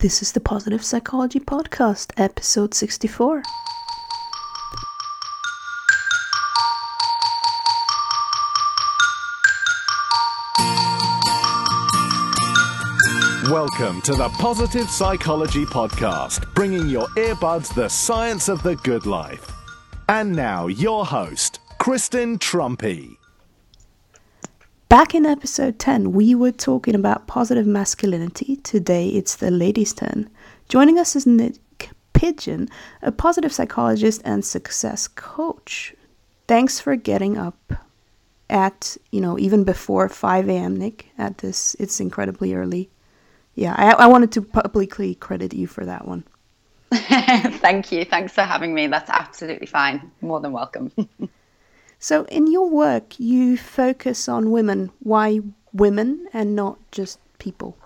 This is the Positive Psychology Podcast, episode 64. Welcome to the Positive Psychology Podcast, bringing your earbuds the science of the good life. And now, your host, Kristin Truempy. Back in episode 10, we were talking about positive masculinity. Today, it's the ladies' turn. Joining us is Niyc Pidgeon, a positive psychologist and success coach. Thanks for getting up at, you know, even before 5 a.m., Niyc, at this. It's incredibly early. Yeah, I, I wanted to publicly credit you for that one. Thank you. Thanks for having me. That's absolutely fine. More than welcome. So, in your work, you focus on women. Why women and not just people?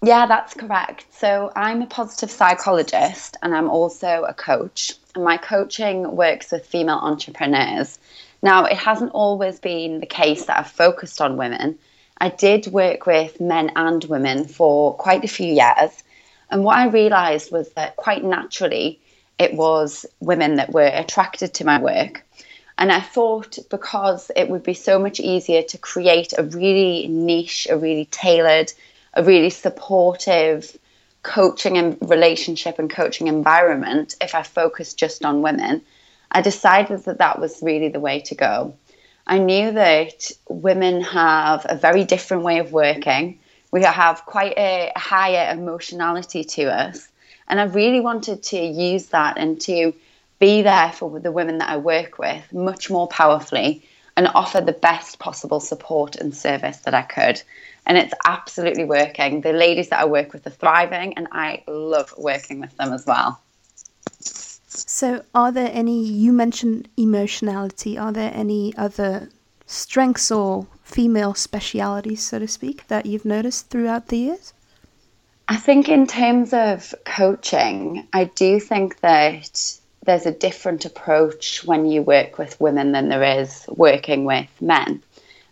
Yeah, that's correct. So, I'm a positive psychologist and I'm also a coach. And my coaching works with female entrepreneurs. Now, it hasn't always been the case that I've focused on women. I did work with men and women for quite a few years. And what I realized was that quite naturally, it was women that were attracted to my work and I thought because it would be so much easier to create a really niche, a really tailored, a really supportive coaching and relationship and coaching environment if I focused just on women, I decided that that was really the way to go. I knew that women have a very different way of working. We have quite a higher emotionality to us. And I really wanted to use that and to be there for the women that I work with much more powerfully and offer the best possible support and service that I could. And it's absolutely working. The ladies that I work with are thriving, and I love working with them as well. So, are there any, you mentioned emotionality, are there any other strengths or female specialities, so to speak, that you've noticed throughout the years? I think, in terms of coaching, I do think that there's a different approach when you work with women than there is working with men.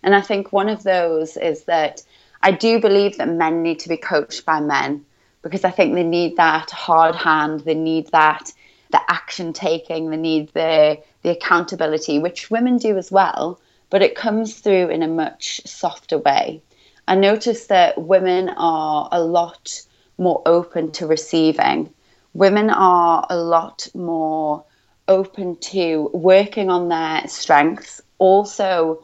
And I think one of those is that I do believe that men need to be coached by men because I think they need that hard hand, they need that the action taking, they need the the accountability, which women do as well, but it comes through in a much softer way. I notice that women are a lot more open to receiving women are a lot more open to working on their strengths, also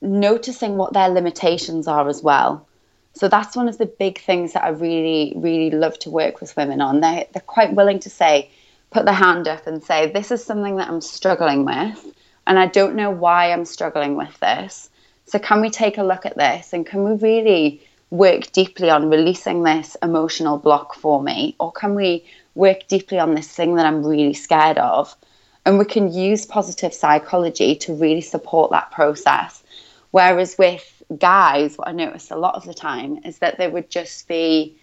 noticing what their limitations are as well. So that's one of the big things that I really, really love to work with women on. They they're quite willing to say, put their hand up and say, This is something that I'm struggling with, and I don't know why I'm struggling with this. So can we take a look at this and can we really work deeply on releasing this emotional block for me? Or can we work deeply on this thing that I'm really scared of. And we can use positive psychology to really support that process. Whereas with guys, what I notice a lot of the time is that they would just be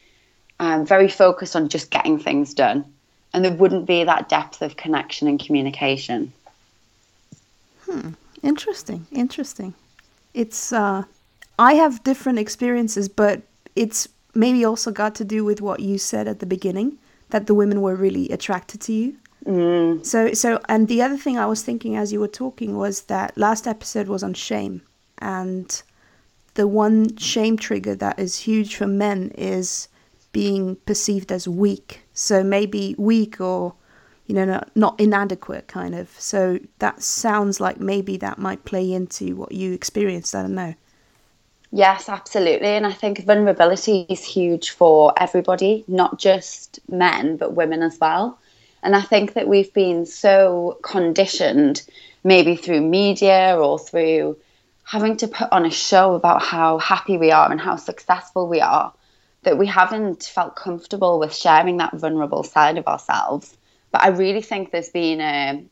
um, very focused on just getting things done. And there wouldn't be that depth of connection and communication. Hmm. Interesting. Interesting. It's, uh, I have different experiences, but it's maybe also got to do with what you said at the beginning that the women were really attracted to you. Mm. So, so, and the other thing I was thinking as you were talking was that last episode was on shame, and the one shame trigger that is huge for men is being perceived as weak. So maybe weak or, you know, not, not inadequate, kind of. So that sounds like maybe that might play into what you experienced. I don't know. Yes, absolutely. And I think vulnerability is huge for everybody, not just men, but women as well. And I think that we've been so conditioned, maybe through media or through having to put on a show about how happy we are and how successful we are, that we haven't felt comfortable with sharing that vulnerable side of ourselves. But I really think there's been a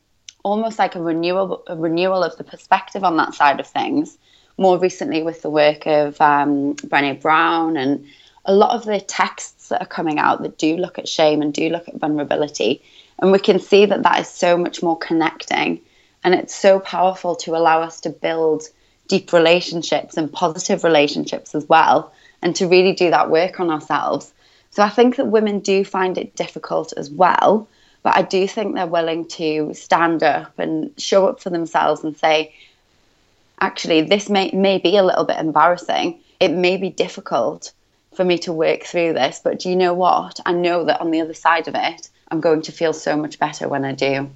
almost like a renewal, a renewal of the perspective on that side of things more recently with the work of um, Brené Brown and a lot of the texts that are coming out that do look at shame and do look at vulnerability. And we can see that that is so much more connecting. And it's so powerful to allow us to build deep relationships and positive relationships as well, and to really do that work on ourselves. So I think that women do find it difficult as well, but I do think they're willing to stand up and show up for themselves and say, actually, this may, may be a little bit embarrassing. It may be difficult for me to work through this, but do you know what? I know that on the other side of it, I'm going to feel so much better when I do.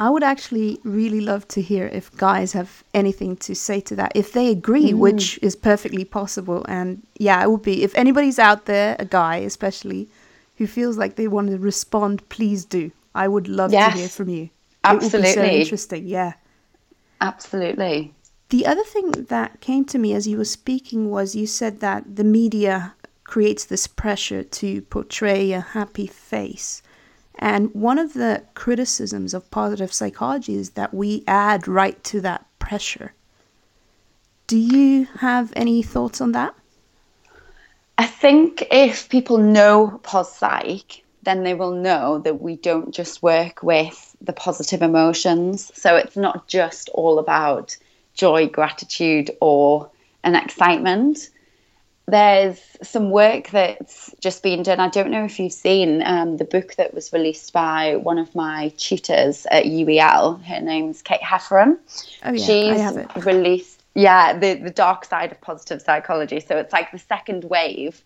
I would actually really love to hear if guys have anything to say to that. If they agree, mm. which is perfectly possible. And yeah, it would be. If anybody's out there, a guy especially, who feels like they want to respond, please do. I would love yes, to hear from you. Absolutely. It would be so interesting. Yeah. Absolutely. The other thing that came to me as you were speaking was you said that the media creates this pressure to portray a happy face. And one of the criticisms of positive psychology is that we add right to that pressure. Do you have any thoughts on that? I think if people know pos psych, then they will know that we don't just work with the positive emotions. So it's not just all about joy, gratitude, or an excitement there's some work that's just been done. I don't know if you've seen um, the book that was released by one of my tutors at UEL. Her name's Kate Hefferon. Oh, yeah, She's I have it. released, yeah, the, the dark side of positive psychology. So it's like the second wave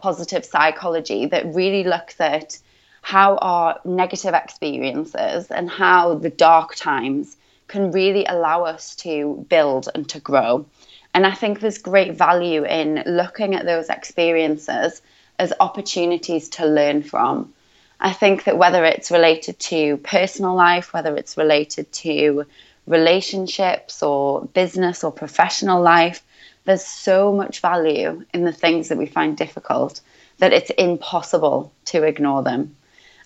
positive psychology that really looks at how our negative experiences and how the dark times can really allow us to build and to grow. And I think there's great value in looking at those experiences as opportunities to learn from. I think that whether it's related to personal life, whether it's related to relationships or business or professional life, there's so much value in the things that we find difficult that it's impossible to ignore them.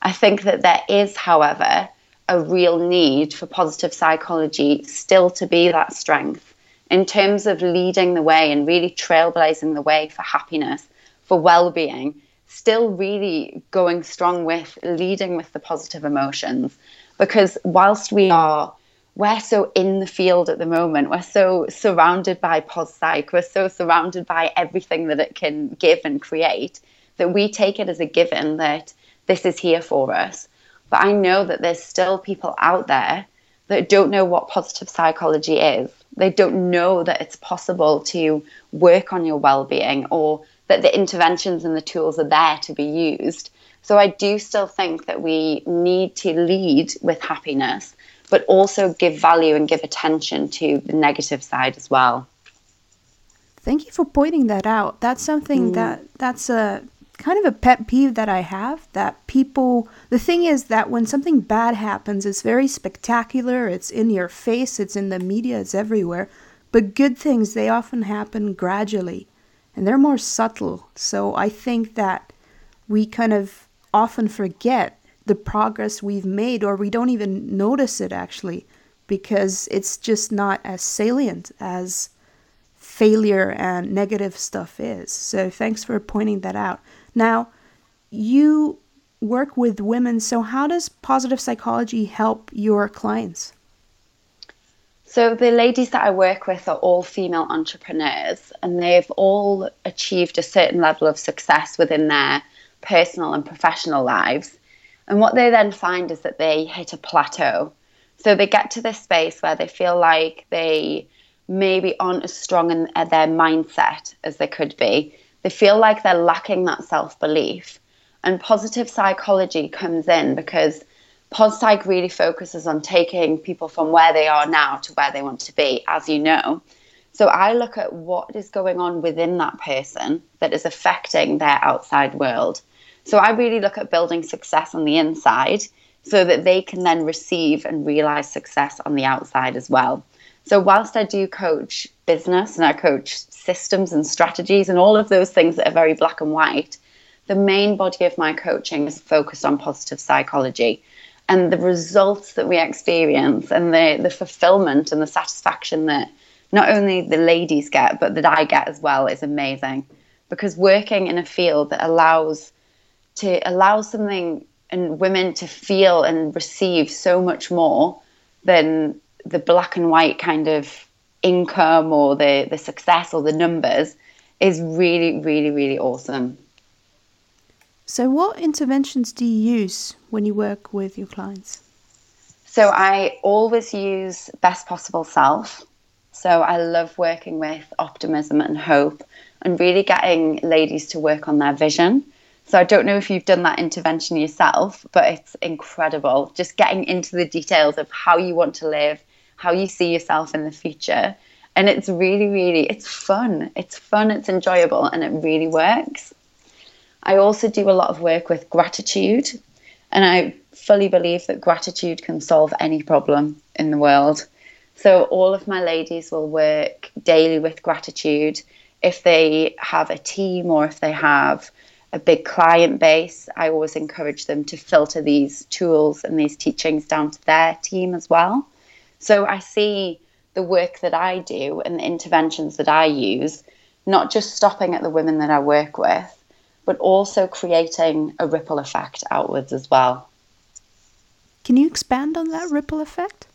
I think that there is, however, a real need for positive psychology still to be that strength in terms of leading the way and really trailblazing the way for happiness, for well being, still really going strong with leading with the positive emotions. Because whilst we are we're so in the field at the moment. We're so surrounded by pos psych. We're so surrounded by everything that it can give and create that we take it as a given that this is here for us. But I know that there's still people out there that don't know what positive psychology is. They don't know that it's possible to work on your well-being or that the interventions and the tools are there to be used. So I do still think that we need to lead with happiness, but also give value and give attention to the negative side as well. Thank you for pointing that out. That's something mm. that that's a kind of a pet peeve that I have that people the thing is that when something bad happens it's very spectacular, it's in your face, it's in the media, it's everywhere. But good things they often happen gradually and they're more subtle. So I think that we kind of often forget the progress we've made or we don't even notice it actually because it's just not as salient as failure and negative stuff is. So thanks for pointing that out. Now, you work with women, so how does positive psychology help your clients? So, the ladies that I work with are all female entrepreneurs, and they've all achieved a certain level of success within their personal and professional lives. And what they then find is that they hit a plateau. So, they get to this space where they feel like they maybe aren't as strong in their mindset as they could be they feel like they're lacking that self belief. And positive psychology comes in because pos psych really focuses on taking people from where they are now to where they want to be, as you know. So I look at what is going on within that person that is affecting their outside world. So I really look at building success on the inside so that they can then receive and realize success on the outside as well. So whilst I do coach business and I coach systems and strategies and all of those things that are very black and white, the main body of my coaching is focused on positive psychology. And the results that we experience and the, the fulfillment and the satisfaction that not only the ladies get, but that I get as well is amazing. Because working in a field that allows to allow something and women to feel and receive so much more than the black and white kind of income or the the success or the numbers is really really really awesome So, what interventions do you use when you work with your clients? So, I always use best possible self. So, I love working with optimism and hope and really getting ladies to work on their vision. So, I don't know if you've done that intervention yourself, but it's incredible. Just getting into the details of how you want to live, how you see yourself in the future. And it's really, really, it's fun. It's fun, it's enjoyable, and it really works. I also do a lot of work with gratitude, and I fully believe that gratitude can solve any problem in the world. So, all of my ladies will work daily with gratitude. If they have a team or if they have a big client base, I always encourage them to filter these tools and these teachings down to their team as well. So, I see the work that I do and the interventions that I use, not just stopping at the women that I work with, but also creating a ripple effect outwards as well. Can you expand on that ripple effect?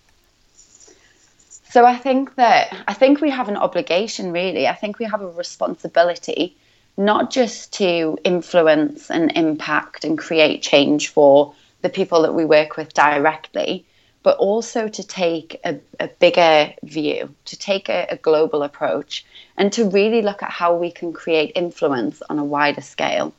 So I think that I think we have an obligation really. I think we have a responsibility not just to influence and impact and create change for the people that we work with directly, but also to take a, a bigger view, to take a, a global approach, and to really look at how we can create influence on a wider scale.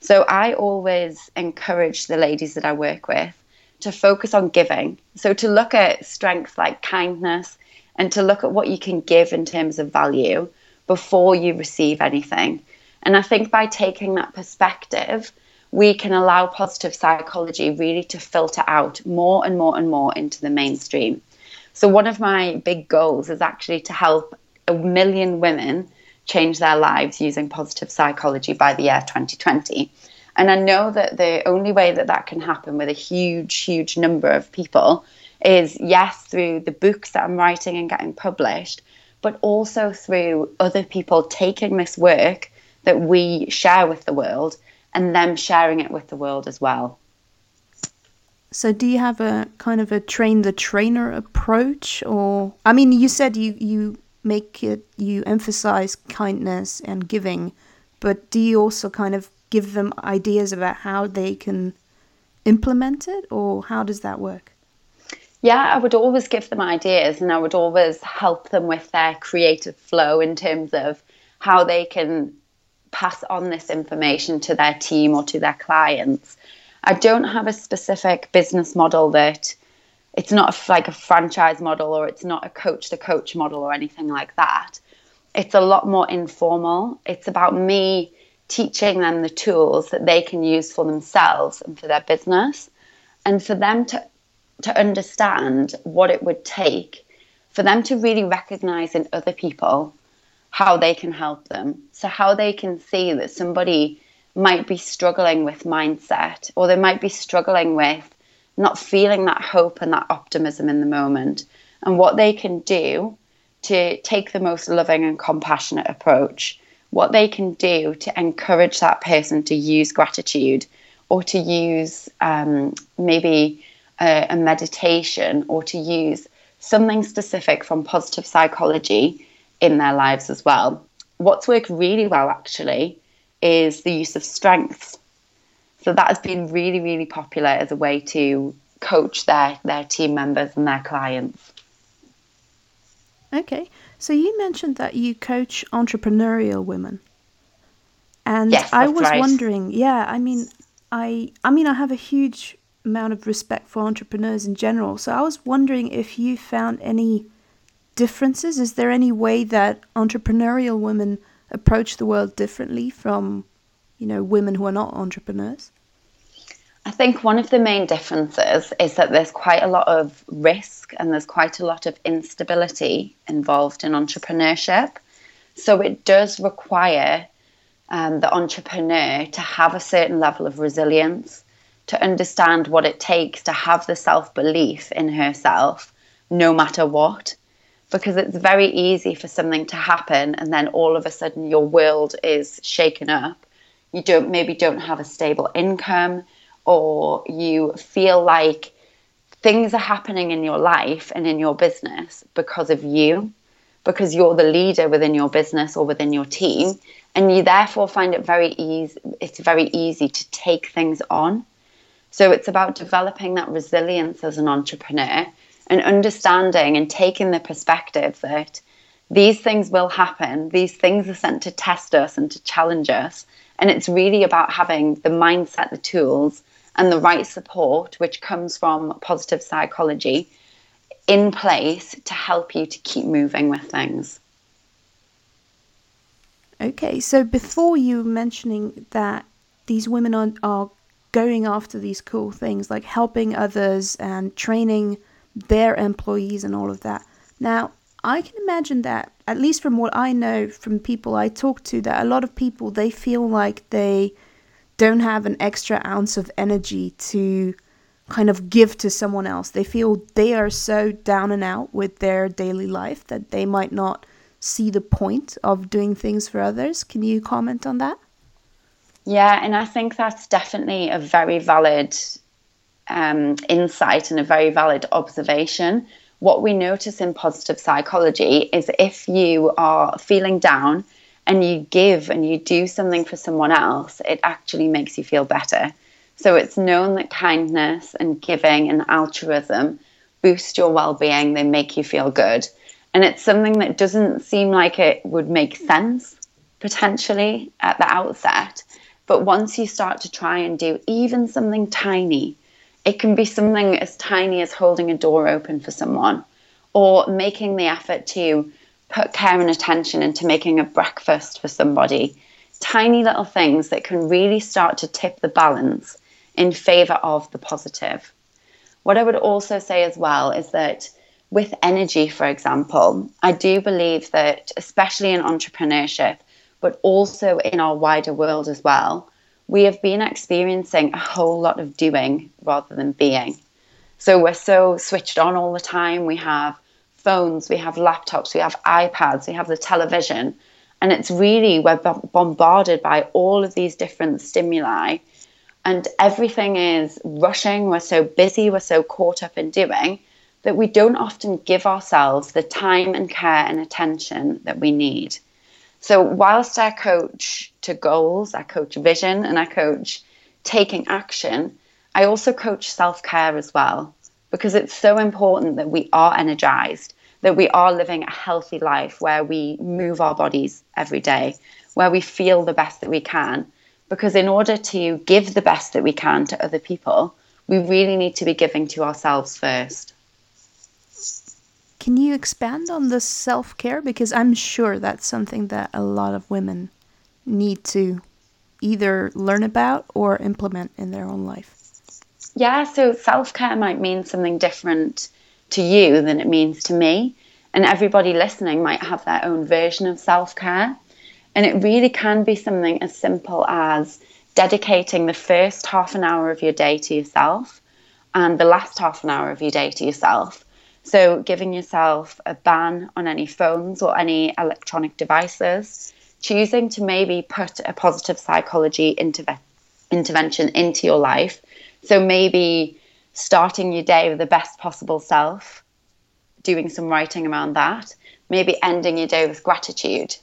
So I always encourage the ladies that I work with to focus on giving. So to look at strengths like kindness and to look at what you can give in terms of value before you receive anything. And I think by taking that perspective, we can allow positive psychology really to filter out more and more and more into the mainstream. So, one of my big goals is actually to help a million women change their lives using positive psychology by the year 2020. And I know that the only way that that can happen with a huge, huge number of people is, yes, through the books that I'm writing and getting published, but also through other people taking this work that we share with the world and them sharing it with the world as well. So do you have a kind of a train the trainer approach or I mean you said you you make it you emphasize kindness and giving but do you also kind of give them ideas about how they can implement it or how does that work? Yeah, I would always give them ideas and I would always help them with their creative flow in terms of how they can pass on this information to their team or to their clients. I don't have a specific business model that it's not like a franchise model or it's not a coach to coach model or anything like that. It's a lot more informal. It's about me teaching them the tools that they can use for themselves and for their business and for them to to understand what it would take for them to really recognize in other people how they can help them. So, how they can see that somebody might be struggling with mindset or they might be struggling with not feeling that hope and that optimism in the moment, and what they can do to take the most loving and compassionate approach, what they can do to encourage that person to use gratitude or to use um, maybe a, a meditation or to use something specific from positive psychology in their lives as well. What's worked really well actually is the use of strengths. So that has been really, really popular as a way to coach their, their team members and their clients. Okay. So you mentioned that you coach entrepreneurial women. And yes, I was right. wondering, yeah, I mean I I mean I have a huge amount of respect for entrepreneurs in general. So I was wondering if you found any differences? Is there any way that entrepreneurial women approach the world differently from, you know, women who are not entrepreneurs? I think one of the main differences is that there's quite a lot of risk and there's quite a lot of instability involved in entrepreneurship. So it does require um, the entrepreneur to have a certain level of resilience, to understand what it takes to have the self belief in herself no matter what because it's very easy for something to happen and then all of a sudden your world is shaken up. You don't maybe don't have a stable income or you feel like things are happening in your life and in your business because of you, because you're the leader within your business or within your team and you therefore find it very easy it's very easy to take things on so it's about developing that resilience as an entrepreneur and understanding and taking the perspective that these things will happen these things are sent to test us and to challenge us and it's really about having the mindset the tools and the right support which comes from positive psychology in place to help you to keep moving with things. Okay, so before you mentioning that these women are, are going after these cool things like helping others and training their employees and all of that. Now, I can imagine that, at least from what I know from people I talk to, that a lot of people they feel like they don't have an extra ounce of energy to kind of give to someone else. They feel they are so down and out with their daily life that they might not see the point of doing things for others. Can you comment on that? Yeah, and I think that's definitely a very valid um, insight and a very valid observation. What we notice in positive psychology is if you are feeling down and you give and you do something for someone else, it actually makes you feel better. So it's known that kindness and giving and altruism boost your well being, they make you feel good. And it's something that doesn't seem like it would make sense potentially at the outset. But once you start to try and do even something tiny, it can be something as tiny as holding a door open for someone or making the effort to put care and attention into making a breakfast for somebody. Tiny little things that can really start to tip the balance in favor of the positive. What I would also say as well is that with energy, for example, I do believe that, especially in entrepreneurship, but also in our wider world as well, we have been experiencing a whole lot of doing rather than being. So we're so switched on all the time. We have phones, we have laptops, we have iPads, we have the television. And it's really, we're bombarded by all of these different stimuli and everything is rushing. We're so busy, we're so caught up in doing that we don't often give ourselves the time and care and attention that we need. So, whilst I coach to goals, I coach vision, and I coach taking action, I also coach self care as well because it's so important that we are energized, that we are living a healthy life where we move our bodies every day, where we feel the best that we can, because in order to give the best that we can to other people, we really need to be giving to ourselves first. Can you expand on the self care? Because I'm sure that's something that a lot of women need to either learn about or implement in their own life. Yeah, so self care might mean something different to you than it means to me. And everybody listening might have their own version of self care. And it really can be something as simple as dedicating the first half an hour of your day to yourself and the last half an hour of your day to yourself. So, giving yourself a ban on any phones or any electronic devices, choosing to maybe put a positive psychology interve- intervention into your life. So, maybe starting your day with the best possible self, doing some writing around that, maybe ending your day with gratitude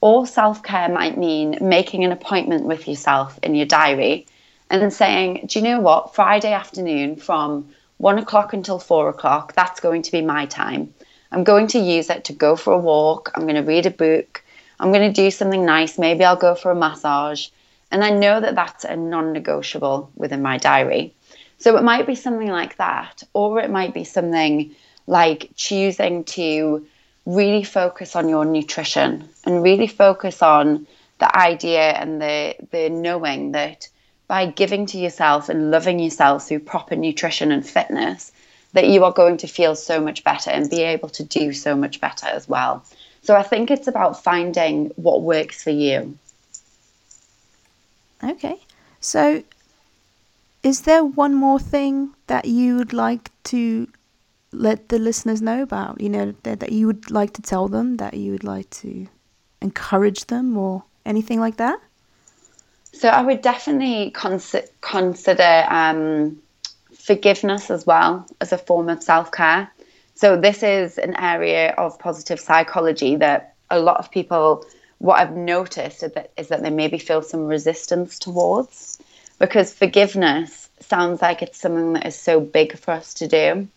or self care might mean making an appointment with yourself in your diary and then saying, Do you know what? Friday afternoon from one o'clock until four o'clock, that's going to be my time. I'm going to use it to go for a walk. I'm going to read a book. I'm going to do something nice. Maybe I'll go for a massage. And I know that that's a non negotiable within my diary. So it might be something like that, or it might be something like choosing to really focus on your nutrition and really focus on the idea and the the knowing that by giving to yourself and loving yourself through proper nutrition and fitness that you are going to feel so much better and be able to do so much better as well. So I think it's about finding what works for you. Okay. So is there one more thing that you would like to let the listeners know about? You know, that, that you would like to tell them, that you would like to encourage them, or anything like that? So I would definitely consi- consider um, forgiveness as well as a form of self care. So, this is an area of positive psychology that a lot of people, what I've noticed is that, is that they maybe feel some resistance towards because forgiveness sounds like it's something that is so big for us to do.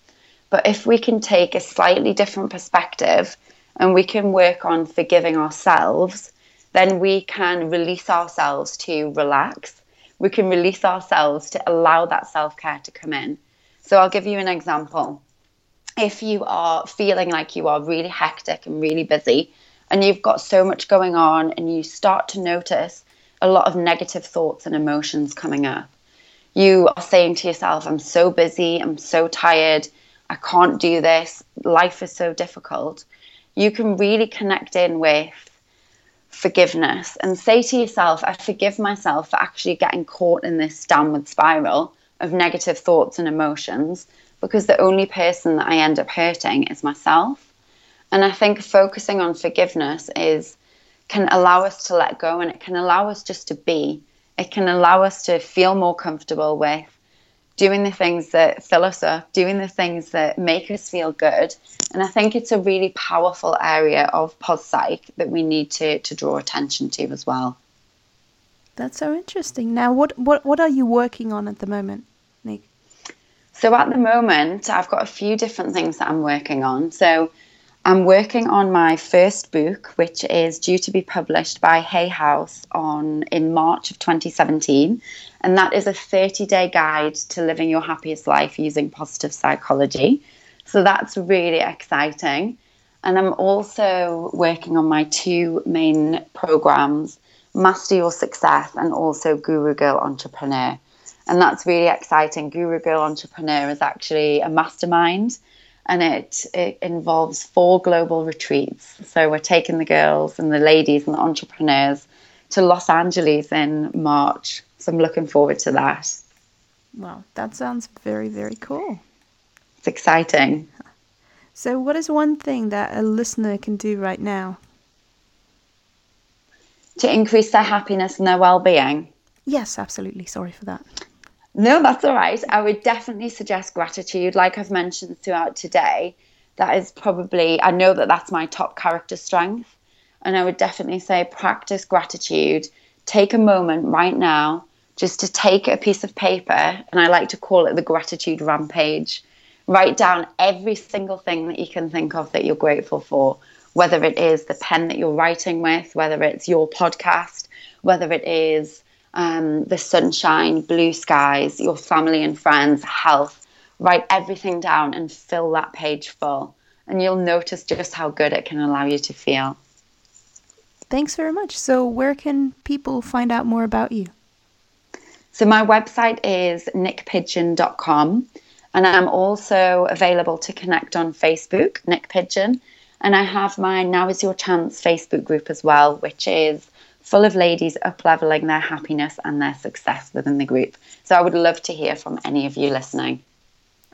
But if we can take a slightly different perspective and we can work on forgiving ourselves, then we can release ourselves to relax. We can release ourselves to allow that self care to come in. So I'll give you an example. If you are feeling like you are really hectic and really busy, and you've got so much going on, and you start to notice a lot of negative thoughts and emotions coming up, you are saying to yourself, I'm so busy, I'm so tired, I can't do this, life is so difficult. You can really connect in with forgiveness and say to yourself, I forgive myself for actually getting caught in this downward spiral of negative thoughts and emotions because the only person that I end up hurting is myself. And I think focusing on forgiveness is can allow us to let go and it can allow us just to be. It can allow us to feel more comfortable with doing the things that fill us up, doing the things that make us feel good. And I think it's a really powerful area of pos psych that we need to, to draw attention to as well. That's so interesting. Now, what, what, what are you working on at the moment, Niyc? So, at the moment, I've got a few different things that I'm working on. So, I'm working on my first book, which is due to be published by Hay House on in March of 2017, and that is a 30-day guide to living your happiest life using positive psychology. So that's really exciting. And I'm also working on my two main programs, Master Your Success and also Guru Girl Entrepreneur. And that's really exciting. Guru Girl Entrepreneur is actually a mastermind and it, it involves four global retreats. So we're taking the girls and the ladies and the entrepreneurs to Los Angeles in March. So I'm looking forward to that. Wow, that sounds very, very cool. It's exciting. So, what is one thing that a listener can do right now? To increase their happiness and their well being? Yes, absolutely. Sorry for that. No, that's all right. I would definitely suggest gratitude. Like I've mentioned throughout today, that is probably, I know that that's my top character strength. And I would definitely say practice gratitude. Take a moment right now just to take a piece of paper, and I like to call it the gratitude rampage. Write down every single thing that you can think of that you're grateful for, whether it is the pen that you're writing with, whether it's your podcast, whether it is um, the sunshine, blue skies, your family and friends, health. Write everything down and fill that page full. And you'll notice just how good it can allow you to feel. Thanks very much. So, where can people find out more about you? So, my website is niycpidgeon.com. And I'm also available to connect on Facebook, Niyc Pidgeon. And I have my Now Is Your Chance Facebook group as well, which is full of ladies up leveling their happiness and their success within the group. So I would love to hear from any of you listening.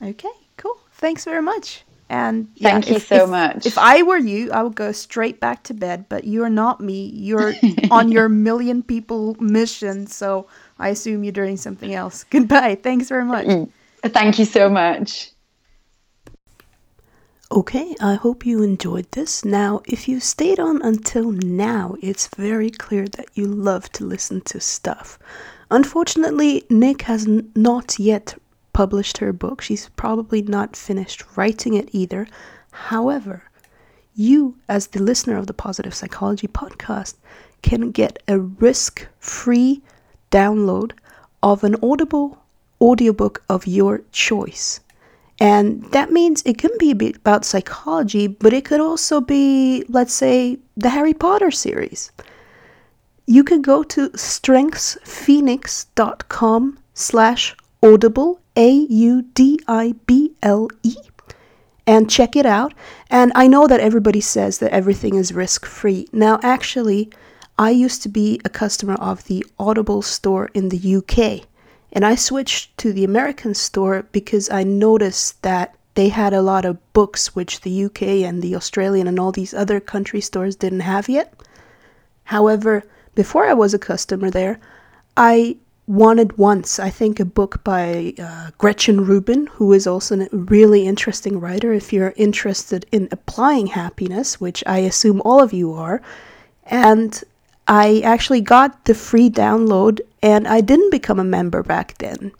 Okay, cool. Thanks very much. And yeah, thank you if, so if, much. If I were you, I would go straight back to bed, but you're not me. You're on your million people mission. So I assume you're doing something else. Goodbye. Thanks very much. Mm. Thank you so much. Okay, I hope you enjoyed this. Now, if you stayed on until now, it's very clear that you love to listen to stuff. Unfortunately, Niyc has n- not yet published her book. She's probably not finished writing it either. However, you, as the listener of the Positive Psychology podcast, can get a risk free download of an Audible audiobook of your choice. And that means it can be about psychology, but it could also be, let's say, the Harry Potter series. You could go to strengthsphoenix.com slash audible, A-U-D-I-B-L-E, and check it out. And I know that everybody says that everything is risk-free. Now, actually, I used to be a customer of the Audible store in the UK. And I switched to the American store because I noticed that they had a lot of books which the UK and the Australian and all these other country stores didn't have yet. However, before I was a customer there, I wanted once, I think, a book by uh, Gretchen Rubin, who is also a really interesting writer. If you're interested in applying happiness, which I assume all of you are, and I actually got the free download and I didn't become a member back then.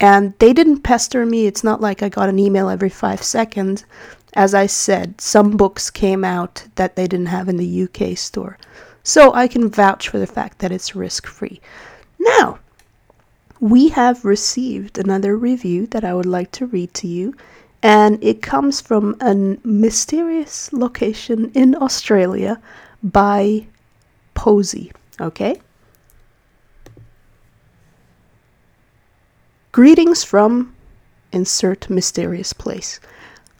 And they didn't pester me. It's not like I got an email every five seconds. As I said, some books came out that they didn't have in the UK store. So I can vouch for the fact that it's risk free. Now, we have received another review that I would like to read to you, and it comes from a mysterious location in Australia by Posey. Okay? Greetings from insert mysterious place.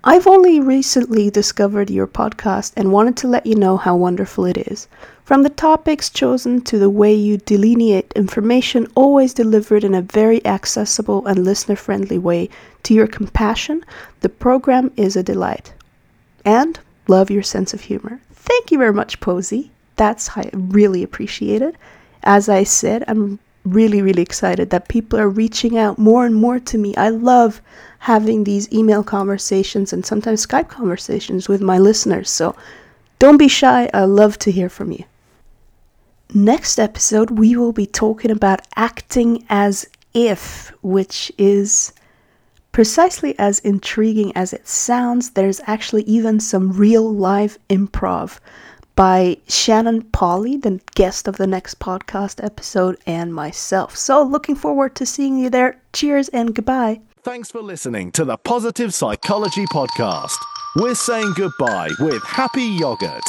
I've only recently discovered your podcast and wanted to let you know how wonderful it is. From the topics chosen to the way you delineate information, always delivered in a very accessible and listener friendly way, to your compassion, the program is a delight. And love your sense of humor. Thank you very much, Posey. That's really appreciated. As I said, I'm really, really excited that people are reaching out more and more to me. I love having these email conversations and sometimes Skype conversations with my listeners. So don't be shy. I love to hear from you. Next episode, we will be talking about acting as if, which is precisely as intriguing as it sounds. There's actually even some real live improv by Shannon Polly, the guest of the next podcast episode, and myself. So, looking forward to seeing you there. Cheers and goodbye. Thanks for listening to the Positive Psychology Podcast. We're saying goodbye with happy yogurt.